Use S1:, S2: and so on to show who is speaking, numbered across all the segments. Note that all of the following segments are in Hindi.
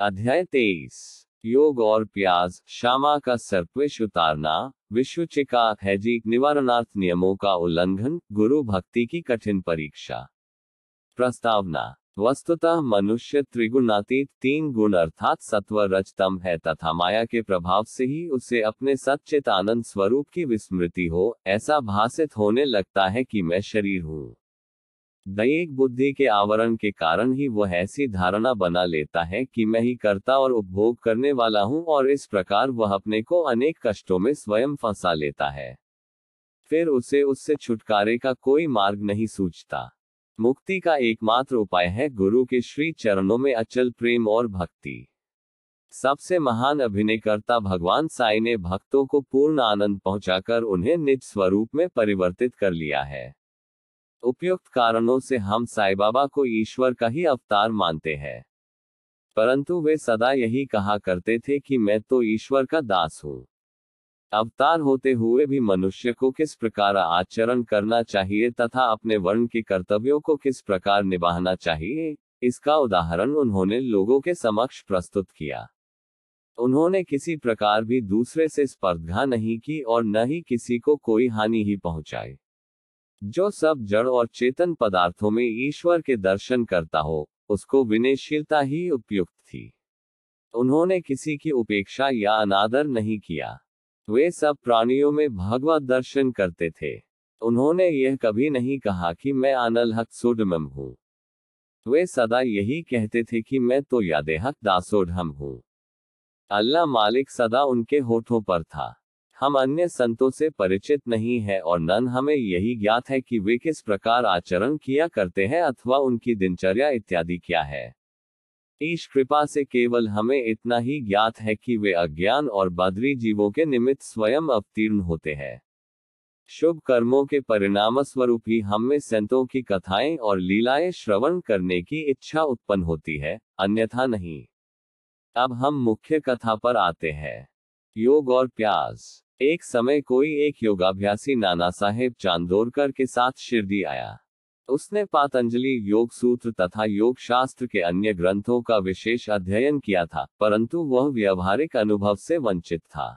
S1: अध्याय तेईस। योग और प्याज श्यामा का सर्पविष उतारना, विश्वचिका हैजी निवारणार्थ नियमों का उल्लंघन, गुरु भक्ति की कठिन परीक्षा। प्रस्तावना, वस्तुतः मनुष्य त्रिगुणातीत तीन गुण अर्थात सत्व रजतम है तथा माया के प्रभाव से ही उसे अपने सच्चित आनंद स्वरूप की विस्मृति हो, ऐसा भाषित होने लगता है कि मैं शरीर हूँ। दैहिक बुद्धि के आवरण के कारण ही वह ऐसी धारणा बना लेता है कि मैं ही करता और उपभोग करने वाला हूँ और इस प्रकार वह अपने को अनेक कष्टों में स्वयं फंसा लेता है। फिर उसे उससे छुटकारे का कोई मार्ग नहीं सूझता। मुक्ति का एकमात्र उपाय है गुरु के श्री चरणों में अचल प्रेम और भक्ति। सबसे महान अभिनयकर्ता भगवान साई ने भक्तों को पूर्ण आनंद पहुंचाकर उन्हें निज स्वरूप में परिवर्तित कर लिया है। उपयुक्त कारणों से हम साई बाबा को ईश्वर का ही अवतार मानते हैं। परंतु वे सदा यही कहा करते थे कि मैं तो ईश्वर का दास हूँ। अवतार होते हुए भी मनुष्य को किस प्रकार आचरण करना चाहिए तथा अपने वर्ण के कर्तव्यों को किस प्रकार निभाना चाहिए, इसका उदाहरण उन्होंने लोगों के समक्ष प्रस्तुत किया। उन्होंने किसी प्रकार भी दूसरे से स्पर्धा नहीं की और न ही किसी को कोई हानि ही पहुंचाई। जो सब जड़ और चेतन पदार्थों में ईश्वर के दर्शन करता हो, उसको विनयशीलता ही उपयुक्त थी। उन्होंने किसी की उपेक्षा या अनादर नहीं किया। वे सब प्राणियों में भगवत दर्शन करते थे। उन्होंने यह कभी नहीं कहा कि मैं अनल हक सुडमम हूँ। वे सदा यही कहते थे कि मैं तो यादेहक दासोढ़म हूँ। अल्लाह मालिक सदा उनके होठों पर था। हम अन्य संतों से परिचित नहीं है और नन हमें यही ज्ञात है कि वे किस प्रकार आचरण किया करते हैं अथवा उनकी दिनचर्या इत्यादि क्या है। ईश कृपा से केवल हमें इतना ही ज्ञात है कि वे अज्ञान और बद्री जीवों के निमित्त स्वयं अवतीर्ण होते हैं। शुभ कर्मों के परिणाम स्वरूप ही हमें संतों की कथाएँ और लीलाएँ श्रवण करने की इच्छा उत्पन्न होती है, अन्यथा नहीं। अब हम मुख्य कथा पर आते हैं। योग और प्याज एक समय कोई एक योगाभ्यासी नाना साहेब चांदोरकर के साथ शिरडी आया। उसने पातंजलि योग सूत्र तथा योग शास्त्र के अन्य ग्रंथों का विशेष अध्ययन किया था, परंतु वह व्यवहारिक अनुभव से वंचित था।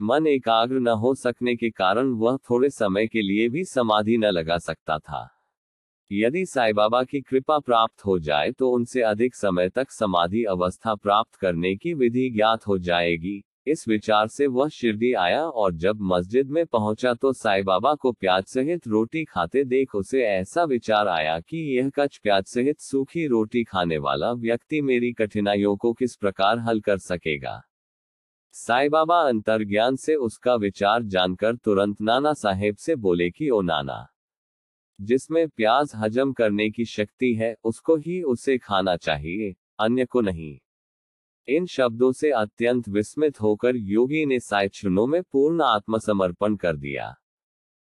S1: मन एकाग्र न हो सकने के कारण वह थोड़े समय के लिए भी समाधि न लगा सकता था। यदि साई बाबा की कृपा प्राप्त हो जाए तो उनसे अधिक समय तक समाधि अवस्था प्राप्त करने की विधि ज्ञात हो जाएगी। इस विचार से वह शिरडी आया और जब मस्जिद में पहुँचा तो साई बाबा को प्याज सहित रोटी खाते देख उसे ऐसा विचार आया कि यह कच प्याज सहित सूखी रोटी खाने वाला व्यक्ति मेरी कठिनाइयों को किस प्रकार हल कर सकेगा? साई बाबा अंतर्ज्ञान से उसका विचार जानकर तुरंत नाना साहेब से बोले कि, ओ नाना, जिसमें प्याज हजम करने की शक्ति है, उसको ही उसे खाना चाहिए, अन्य को नहीं। इन शब्दों से अत्यंत विस्मित होकर योगी ने साइक्षणों में पूर्ण आत्मसमर्पण कर दिया।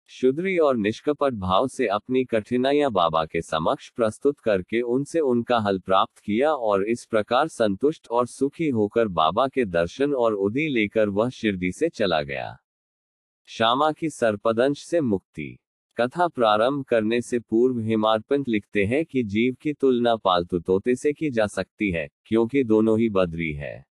S1: शुद्री और निष्कपट भाव से अपनी कठिनाइयाँ बाबा के समक्ष प्रस्तुत करके उनसे उनका हल प्राप्त किया और इस प्रकार संतुष्ट और सुखी होकर बाबा के दर्शन और उदी लेकर वह शिरडी से चला गया। श्यामा की सर्पदंश से मुक्ति। कथा प्रारंभ करने से पूर्व हिमार्पंत लिखते हैं कि जीव की तुलना पालतू तोते से की जा सकती है, क्योंकि दोनों ही बदरी है।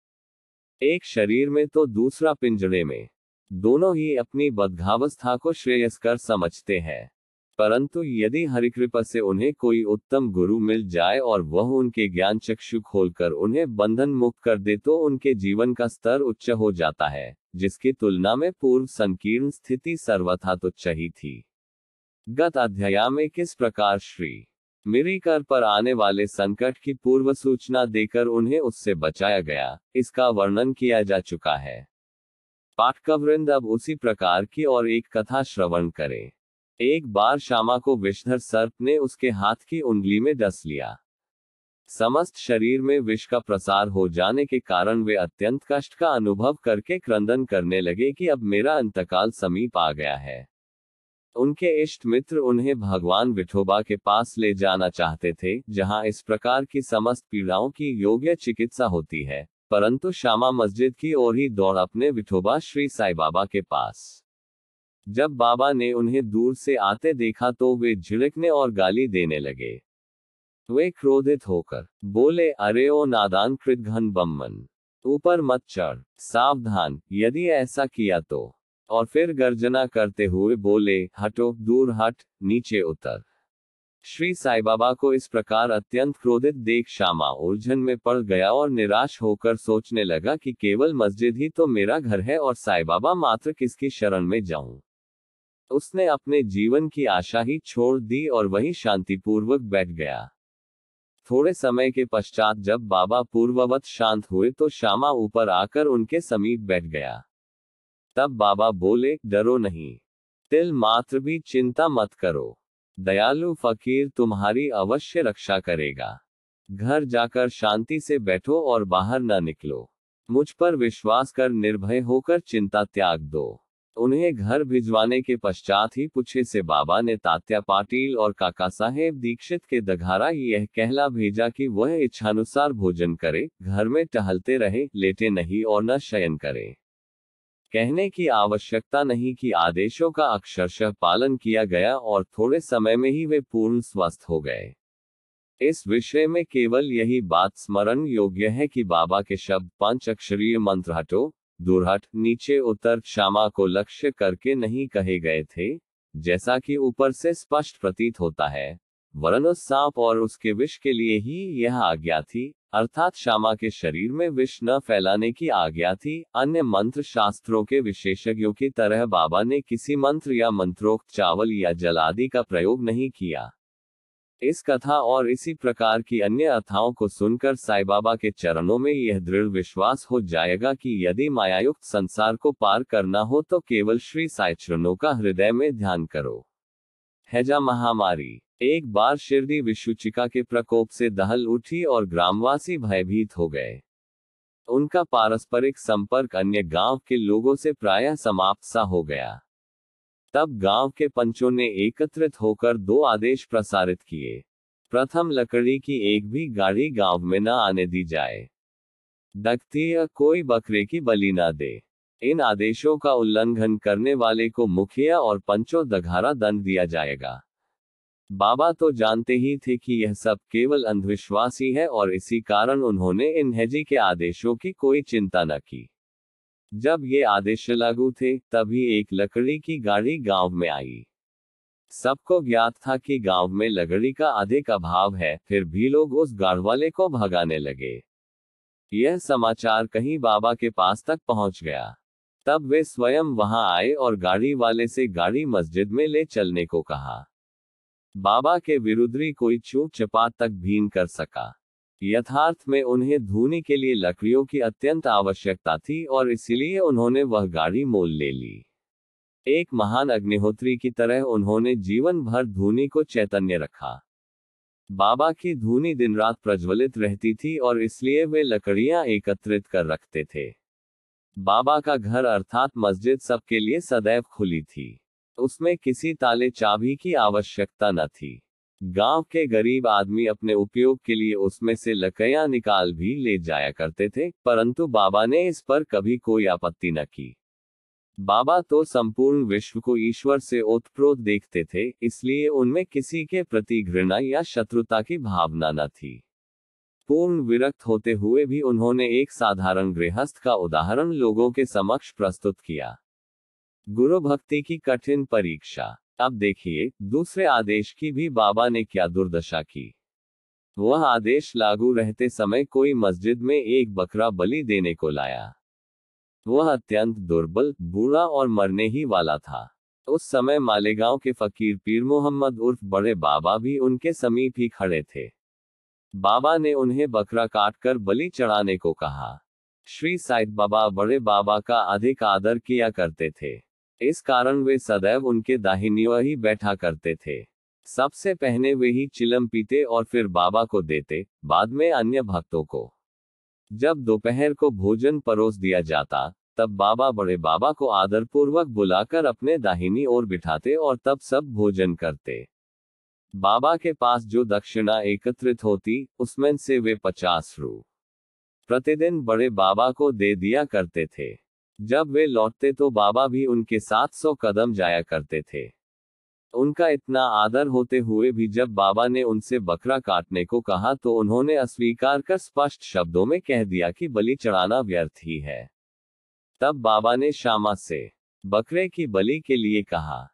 S1: एक शरीर में तो दूसरा पिंजड़े में। दोनों ही अपनी बदघावस्था को श्रेयस्कर समझते हैं। परंतु यदि हरिकृपा से उन्हें कोई उत्तम गुरु मिल जाए और वह उनके ज्ञान चक्षु खोलकर उन्हें बंधन मुक्त कर दे तो उनके जीवन का स्तर उच्च हो जाता है, जिसकी तुलना में पूर्व संकीर्ण स्थिति सर्वथा तुच्छ ही थी। गत अध्याय में किस प्रकार श्री मिरीकर पर आने वाले संकट की पूर्व सूचना देकर उन्हें उससे बचाया गया, इसका वर्णन किया जा चुका है। पाठकवृंद अब उसी प्रकार की और एक कथा श्रवण करें। एक बार श्यामा को विषधर सर्प ने उसके हाथ की उंगली में डस लिया। समस्त शरीर में विष का प्रसार हो जाने के कारण वे अत्यंत कष्ट का अनुभव करके क्रंदन करने लगे कि अब मेरा अंतकाल समीप आ गया है। उनके इष्ट मित्र उन्हें भगवान विठोबा के पास ले जाना चाहते थे, जहाँ इस प्रकार की समस्त पीड़ाओं की योग्य चिकित्सा होती है, परंतु श्यामा मस्जिद की ओर ही दौड़ अपने विठोबा श्री साई बाबा के पास। जब बाबा ने उन्हें दूर से आते देखा तो वे झिड़कने और गाली देने लगे। वे क्रोधित होकर बोले, अरे ओ नादान कृतघन बम्मन, ऊपर मत चढ़, सावधान, यदि ऐसा किया तो। और फिर गर्जना करते हुए बोले, हटो, दूर हट, नीचे उतर। श्री साई बाबा को इस प्रकार अत्यंत क्रोधित देख श्यामा उलझन में पड़ गया और निराश होकर सोचने लगा कि केवल मस्जिद ही तो मेरा घर है और साई बाबा मात्र किसकी शरण में जाऊँ। उसने अपने जीवन की आशा ही छोड़ दी और वही शांतिपूर्वक बैठ गया। थोड़े समय के पश्चात जब बाबा पूर्ववत शांत हुए तो श्यामा ऊपर आकर उनके समीप बैठ गया। तब बाबा बोले, डरो नहीं। तिल मात्र भी चिंता मत करो। दयालु फकीर तुम्हारी अवश्य रक्षा करेगा। घर जाकर शांति से बैठो और बाहर न निकलो। मुझ पर विश्वास कर निर्भय होकर चिंता त्याग दो। उन्हें घर भिजवाने के पश्चात ही पूछे से बाबा ने तात्या पाटिल और काका साहेब दीक्षित के दघारा यह कहला भेजा कि वह इच्छानुसार भोजन करे, घर में टहलते रहे, लेटे नहीं और न शयन करे। कहने की आवश्यकता नहीं कि आदेशों का अक्षरशः पालन किया गया और थोड़े समय में ही वे पूर्ण स्वस्थ हो गए। इस विषय में केवल यही बात स्मरण योग्य है कि बाबा के शब्द पंच अक्षरीय मंत्र हटो, दूरहट, नीचे उतर, क्षमा को लक्ष्य करके नहीं कहे गए थे, जैसा कि ऊपर से स्पष्ट प्रतीत होता है। वरन उस सांप और उसके विष के लिए ही यह आज्ञा थी अर्थात श्यामा के शरीर में विष न फैलाने की आज्ञा थी। अन्य मंत्र शास्त्रों के विशेषज्ञों की तरह बाबा ने किसी मंत्र या मंत्रोक्त चावल या जल आदि का प्रयोग नहीं किया। इस कथा और इसी प्रकार की अन्य अथाओं को सुनकर साई बाबा के चरणों में यह दृढ़ विश्वास हो जाएगा कि यदि मायायुक्त संसार को पार करना हो तो केवल श्री साई चरणों का हृदय में ध्यान करो। हैजा महामारी। एक बार शिरडी विश्वचिका के प्रकोप से दहल उठी और ग्रामवासी भयभीत हो गए। उनका पारस्परिक संपर्क अन्य गाँव के लोगों से प्रायः समाप्त सा हो गया। तब गाँव के पंचों ने एकत्रित होकर दो आदेश प्रसारित किए। प्रथम, लकड़ी की एक भी गाड़ी गाँव में न आने दी जाए। दख्ती या कोई बकरे की बलि न दे। इन आदेशों का उल्लंघन करने वाले को मुखिया और पंचों दघारा दंड दिया जाएगा। बाबा तो जानते ही थे कि यह सब केवल अंधविश्वास ही है और इसी कारण उन्होंने इन हैजी के आदेशों की कोई चिंता न की। जब ये आदेश लागू थे, तभी एक लकड़ी की गाड़ी गाँव में आई। सबको ज्ञात था कि गाँव में लकड़ी का अधिक अभाव है, फिर भी लोग उस गाड़वाले को भगाने लगे। यह समाचार कहीं बाबा के पास तक पहुँच गया। तब वे स्वयं वहाँ आए और गाड़ी वाले से गाड़ी मस्जिद में ले चलने को कहा। बाबा के विरुद्ध कोई चूक चपात तक भीन कर सका। यथार्थ में उन्हें धूनी के लिए लकड़ियों की अत्यंत आवश्यकता थी और इसीलिए उन्होंने वह गाड़ी मोल ले ली। एक महान अग्निहोत्री की तरह उन्होंने जीवन भर धूनी को चैतन्य रखा। बाबा की धूनी दिन रात प्रज्वलित रहती थी और इसलिए वे लकड़ियाँ एकत्रित कर रखते थे। बाबा का घर अर्थात मस्जिद सबके लिए सदैव खुली थी। उसमें किसी ताले चाबी की आवश्यकता न थी। गाँव के गरीब आदमी अपने उपयोग के लिए उसमें से लकैया निकाल भी ले जाया करते थे, परंतु बाबा ने इस पर कभी कोई आपत्ति न की। बाबा तो संपूर्ण विश्व को ईश्वर से ओतप्रोत देखते थे, इसलिए उनमें किसी के प्रति घृणा या शत्रुता की भावना न थी। पूर्ण विरक्त होते हुए भी उन्होंने एक साधारण गृहस्थ का उदाहरण लोगों के समक्ष प्रस्तुत किया। गुरु भक्ति की कठिन परीक्षा। अब देखिए, दूसरे आदेश की भी बाबा ने क्या दुर्दशा की। वह आदेश लागू रहते समय कोई मस्जिद में एक बकरा बलि देने को लाया। वह अत्यंत दुर्बल, बूढ़ा और मरने ही वाला था। उस समय मालेगांव के फकीर पीर मोहम्मद उर्फ़ बड़े बाबा भी उनके समीप ही खड़े थे। बाबा ने उन्हें बकरा काटकर बलि चढ़ाने को कहा। श्री साइद बाबा बड़े बाबा का अधिक आदर किया करते थे। इस कारण वे सदैव उनके दाहिनी ही बैठा करते थे। सबसे पहले वे ही चिलम पीते और फिर बाबा को देते, बाद में अन्य भक्तों को। जब दोपहर को भोजन परोस दिया जाता, तब बाबा बड़े बाबा को आदरपूर्वक बुलाकर अपने दाहिनी ओर बिठाते और तब सब भोजन करते। बाबा के पास जो दक्षिणा एकत्रित होती, उसमें से वे पचास रू। प्रतिदिन बड़े बाबा को दे दिया करते थे। जब वे लौटते तो बाबा भी उनके साथ सौ कदम जाया करते थे। उनका इतना आदर होते हुए भी जब बाबा ने उनसे बकरा काटने को कहा तो उन्होंने अस्वीकार कर स्पष्ट शब्दों में कह दिया कि बलि चढ़ाना व्यर्थ ही है। तब बाबा ने श्यामा से बकरे की बलि के लिए कहा।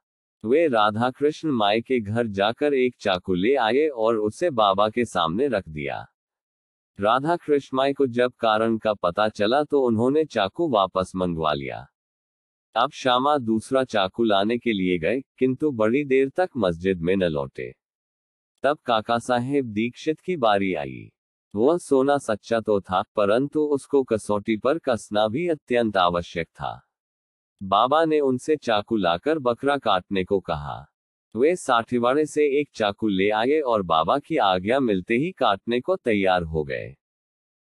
S1: वे राधा कृष्ण माई के घर जाकर एक चाकू ले आए और उसे बाबा के सामने रख दिया। राधा कृष्ण माई को जब कारण का पता चला तो उन्होंने चाकू वापस मंगवा लिया। अब श्यामा दूसरा चाकू लाने के लिए गए, किंतु बड़ी देर तक मस्जिद में न लौटे। तब काका साहेब दीक्षित की बारी आई। वह सोना सच्चा तो था, परंतु उसको कसौटी पर कसना भी अत्यंत आवश्यक था। बाबा ने उनसे चाकू लाकर बकरा काटने को कहा। वे साठीवाड़े से एक चाकू ले आए और बाबा की आज्ञा मिलते ही काटने को तैयार हो गए।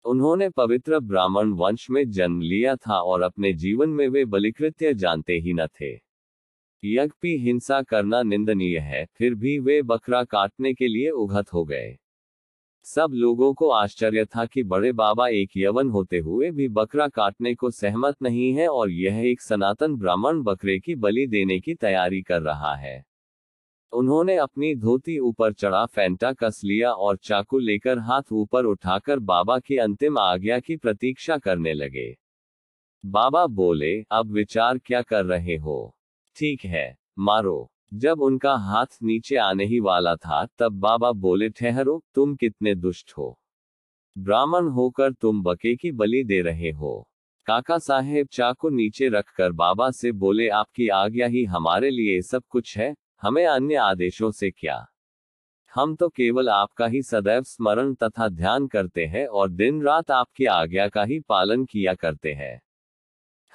S1: उन्होंने पवित्र ब्राह्मण वंश में जन्म लिया था और अपने जीवन में वे बलिकृत्य जानते ही न थे। यज्ञ हिंसा करना निंदनीय है, फिर भी वे बकरा काटने के लिए उघत हो गए। सब लोगों को आश्चर्य था कि बड़े बाबा एक यवन होते हुए भी बकरा काटने को सहमत नहीं है और यह एक सनातन ब्राह्मण बकरे की बलि देने की तैयारी कर रहा है। उन्होंने अपनी धोती ऊपर चढ़ा, फेंटा, कस लिया और चाकू लेकर हाथ ऊपर उठाकर बाबा की अंतिम आज्ञा की प्रतीक्षा करने लगे। बाबा बोले, अब विचार क्या कर रहे हो? ठीक है, मारो। जब उनका हाथ नीचे आने ही वाला था, तब बाबा बोले, ठहरो, तुम कितने दुष्ट हो। ब्राह्मण होकर तुम बके की बलि दे रहे हो। काका साहेब चाकू नीचे रखकर बाबा से बोले, आपकी आज्ञा ही हमारे लिए सब कुछ है। हमें अन्य आदेशों से क्या? हम तो केवल आपका ही सदैव स्मरण तथा ध्यान करते हैं और दिन रात आपकी आज्ञा का ही पालन किया करते हैं।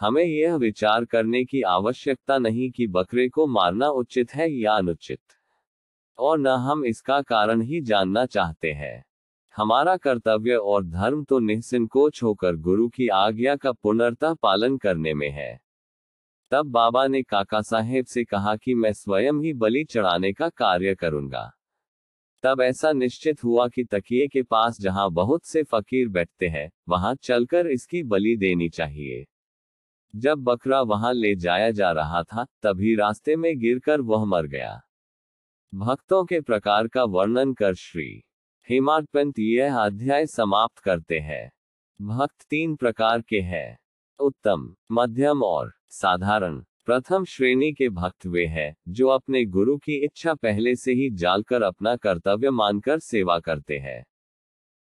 S1: हमें यह विचार करने की आवश्यकता नहीं कि बकरे को मारना उचित है या अनुचित। और न हम इसका कारण ही जानना चाहते हैं। हमारा कर्तव्य और धर्म तो निसंकोच होकर गुरु की आज्ञा का पुनर्तः पालन करने में है। तब बाबा ने काका साहेब से कहा कि मैं स्वयं ही बलि चढ़ाने का कार्य करूँगा। तब ऐसा निश्चित हुआ कि तकिए के पास जहाँ बहुत से फकीर बैठते हैं, वहाँ चलकर इसकी बलि देनी चाहिए। जब बकरा वहाँ ले जाया जा रहा था, तभी रास्ते में गिरकर वह मर गया। भक्तों के प्रकार का वर्णन कर श्री हेमाडपंत यह अध्याय समाप्त करते हैं। भक्त तीन प्रकार के हैं। उत्तम, मध्यम और साधारण, प्रथम श्रेणी के भक्त वे हैं, जो अपने गुरु की इच्छा पहले से ही जालकर अपना कर्तव्य मानकर सेवा करते हैं।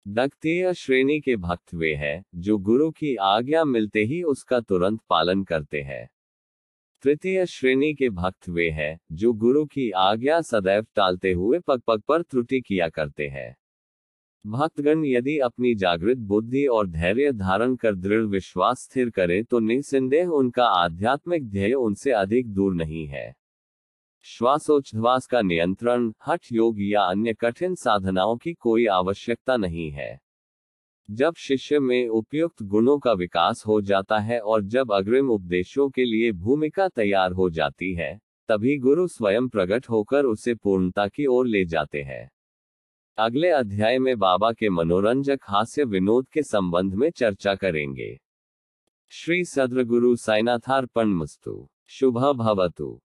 S1: द्वितीय श्रेणी के भक्त वे हैं, जो गुरु की आज्ञा मिलते ही उसका तुरंत पालन करते हैं। तृतीय श्रेणी के भक्त वे हैं, जो गुरु की आज्ञा सदैव टालते हुए पग पग पर त्रुटि किया करते हैं। भक्तगण, यदि अपनी जागृत बुद्धि और धैर्य धारण कर दृढ़ विश्वास स्थिर करें तो निसंदेह उनका आध्यात्मिक ध्येय उनसे अधिक दूर नहीं है। श्वासोच्छ्वास का नियंत्रण, हठ योग या अन्य कठिन साधनाओं की कोई आवश्यकता नहीं है। जब शिष्य में उपयुक्त गुणों का विकास हो जाता है और जब अग्रिम उपदेशों के लिए भूमिका तैयार हो जाती है, तभी गुरु स्वयं प्रकट होकर उसे पूर्णता की ओर ले जाते हैं। अगले अध्याय में बाबा के मनोरंजक हास्य विनोद के संबंध में चर्चा करेंगे। श्री सद्रगुरु साइनाथार्पण मस्तु। शुभ भवतु।